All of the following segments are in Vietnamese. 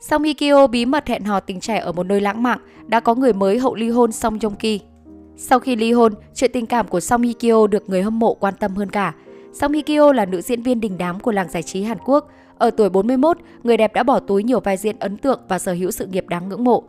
Song Hikyo bí mật hẹn hò tình trẻ ở một nơi lãng mạn, đã có người mới hậu ly hôn Song Jong Ki. Sau khi ly hôn, chuyện tình cảm của Song Hikyo được người hâm mộ quan tâm hơn cả. Song Hikyo là nữ diễn viên đình đám của làng giải trí Hàn Quốc. Ở tuổi 41, người đẹp đã bỏ túi nhiều vai diễn ấn tượng và sở hữu sự nghiệp đáng ngưỡng mộ.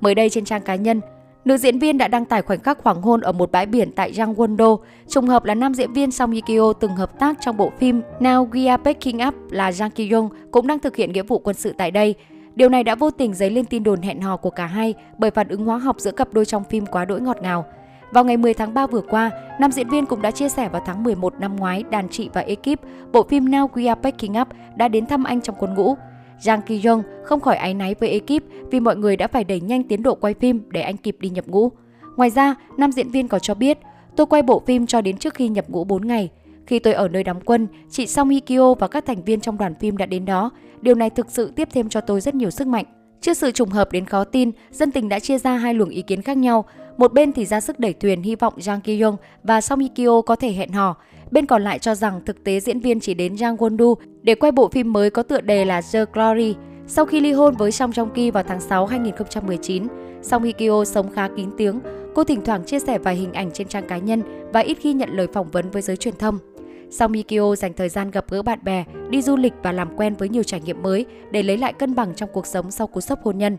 Mới đây trên trang cá nhân, nữ diễn viên đã đăng tải khoảnh khắc hoàng hôn ở một bãi biển tại Gangwon-do. Trùng hợp là nam diễn viên Song Hye Kyo từng hợp tác trong bộ phim Now We Are Picking Up là Jang Ki Yong cũng đang thực hiện nghĩa vụ quân sự tại đây. Điều này đã vô tình dấy lên tin đồn hẹn hò của cả hai bởi phản ứng hóa học giữa cặp đôi trong phim quá đỗi ngọt ngào. Vào ngày 10 tháng 3 vừa qua, nam diễn viên cũng đã chia sẻ vào tháng 11 năm ngoái đàn chị và ekip bộ phim Now We Are Packing Up đã đến thăm anh trong quân ngũ. Jang Ki Young không khỏi áy náy với ekip vì mọi người đã phải đẩy nhanh tiến độ quay phim để anh kịp đi nhập ngũ. Ngoài ra, nam diễn viên còn cho biết, tôi quay bộ phim cho đến trước khi nhập ngũ 4 ngày. Khi tôi ở nơi đóng quân, chị Song Hye Kyo và các thành viên trong đoàn phim đã đến đó. Điều này thực sự tiếp thêm cho tôi rất nhiều sức mạnh. Trước sự trùng hợp đến khó tin, dân tình đã chia ra hai luồng ý kiến khác nhau. Một bên thì ra sức đẩy thuyền hy vọng Jang Ki Young và Song Hye Kyo có thể hẹn hò. Bên còn lại cho rằng thực tế diễn viên chỉ đến Jang Won Du để quay bộ phim mới có tựa đề là The Glory. Sau khi ly hôn với Song Joong Ki vào tháng 6 2019, Song Hye Kyo sống khá kín tiếng. Cô thỉnh thoảng chia sẻ vài hình ảnh trên trang cá nhân và ít khi nhận lời phỏng vấn với giới truyền thông. Sau Mikio dành thời gian gặp gỡ bạn bè, đi du lịch và làm quen với nhiều trải nghiệm mới để lấy lại cân bằng trong cuộc sống sau cú sốc hôn nhân.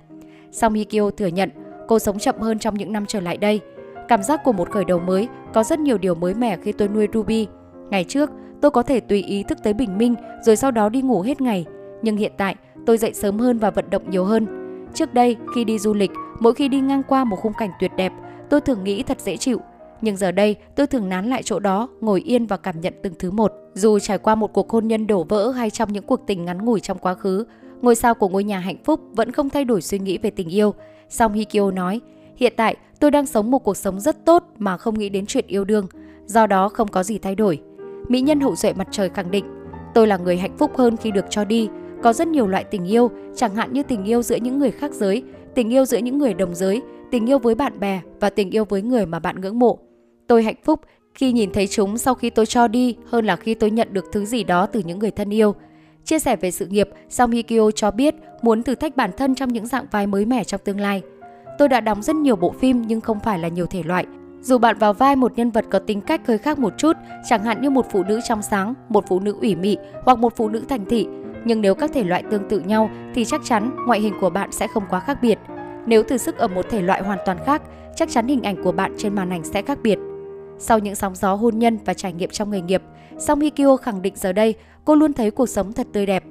Song Mikio thừa nhận cô sống chậm hơn trong những năm trở lại đây. Cảm giác của một khởi đầu mới, có rất nhiều điều mới mẻ khi tôi nuôi Ruby. Ngày trước, tôi có thể tùy ý thức tới bình minh rồi sau đó đi ngủ hết ngày. Nhưng hiện tại, tôi dậy sớm hơn và vận động nhiều hơn. Trước đây, khi đi du lịch, mỗi khi đi ngang qua một khung cảnh tuyệt đẹp, tôi thường nghĩ thật dễ chịu. Nhưng giờ đây, tôi thường nán lại chỗ đó, ngồi yên và cảm nhận từng thứ một. Dù trải qua một cuộc hôn nhân đổ vỡ hay trong những cuộc tình ngắn ngủi trong quá khứ, ngôi sao của ngôi nhà hạnh phúc vẫn không thay đổi suy nghĩ về tình yêu. Song Hikyo nói, hiện tại tôi đang sống một cuộc sống rất tốt mà không nghĩ đến chuyện yêu đương, do đó không có gì thay đổi. Mỹ nhân hậu duệ mặt trời khẳng định, tôi là người hạnh phúc hơn khi được cho đi. Có rất nhiều loại tình yêu, chẳng hạn như tình yêu giữa những người khác giới, tình yêu giữa những người đồng giới, tình yêu với bạn bè và tình yêu với người mà bạn ngưỡng mộ. Tôi hạnh phúc khi nhìn thấy chúng sau khi tôi cho đi hơn là khi tôi nhận được thứ gì đó từ những người thân yêu. Chia sẻ về sự nghiệp, Song Hye Kyo cho biết muốn thử thách bản thân trong những dạng vai mới mẻ trong tương lai. Tôi đã đóng rất nhiều bộ phim nhưng không phải là nhiều thể loại. Dù bạn vào vai một nhân vật có tính cách hơi khác một chút, chẳng hạn như một phụ nữ trong sáng, một phụ nữ ủy mị hoặc một phụ nữ thành thị, nhưng nếu các thể loại tương tự nhau thì chắc chắn ngoại hình của bạn sẽ không quá khác biệt. Nếu thử sức ở một thể loại hoàn toàn khác, chắc chắn hình ảnh của bạn trên màn ảnh sẽ khác biệt. Sau những sóng gió hôn nhân và trải nghiệm trong nghề nghiệp, Song Hye Kyo khẳng định giờ đây cô luôn thấy cuộc sống thật tươi đẹp.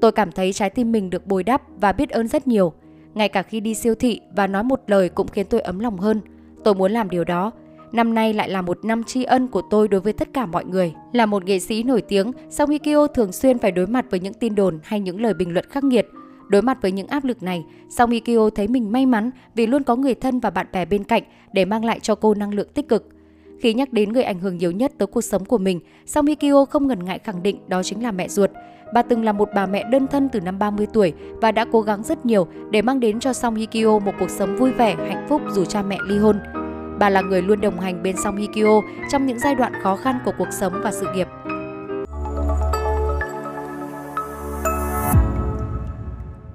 Tôi cảm thấy trái tim mình được bồi đắp và biết ơn rất nhiều. Ngay cả khi đi siêu thị và nói một lời cũng khiến tôi ấm lòng hơn. Tôi muốn làm điều đó. Năm nay lại là một năm tri ân của tôi đối với tất cả mọi người. Là một nghệ sĩ nổi tiếng, Song Hye Kyo thường xuyên phải đối mặt với những tin đồn hay những lời bình luận khắc nghiệt. Đối mặt với những áp lực này, Song Hye Kyo thấy mình may mắn vì luôn có người thân và bạn bè bên cạnh để mang lại cho cô năng lượng tích cực. Khi nhắc đến người ảnh hưởng nhiều nhất tới cuộc sống của mình, Song Hye Kyo không ngần ngại khẳng định đó chính là mẹ ruột. Bà từng là một bà mẹ đơn thân từ năm 30 tuổi và đã cố gắng rất nhiều để mang đến cho Song Hye Kyo một cuộc sống vui vẻ, hạnh phúc dù cha mẹ ly hôn. Bà là người luôn đồng hành bên Song Hye Kyo trong những giai đoạn khó khăn của cuộc sống và sự nghiệp.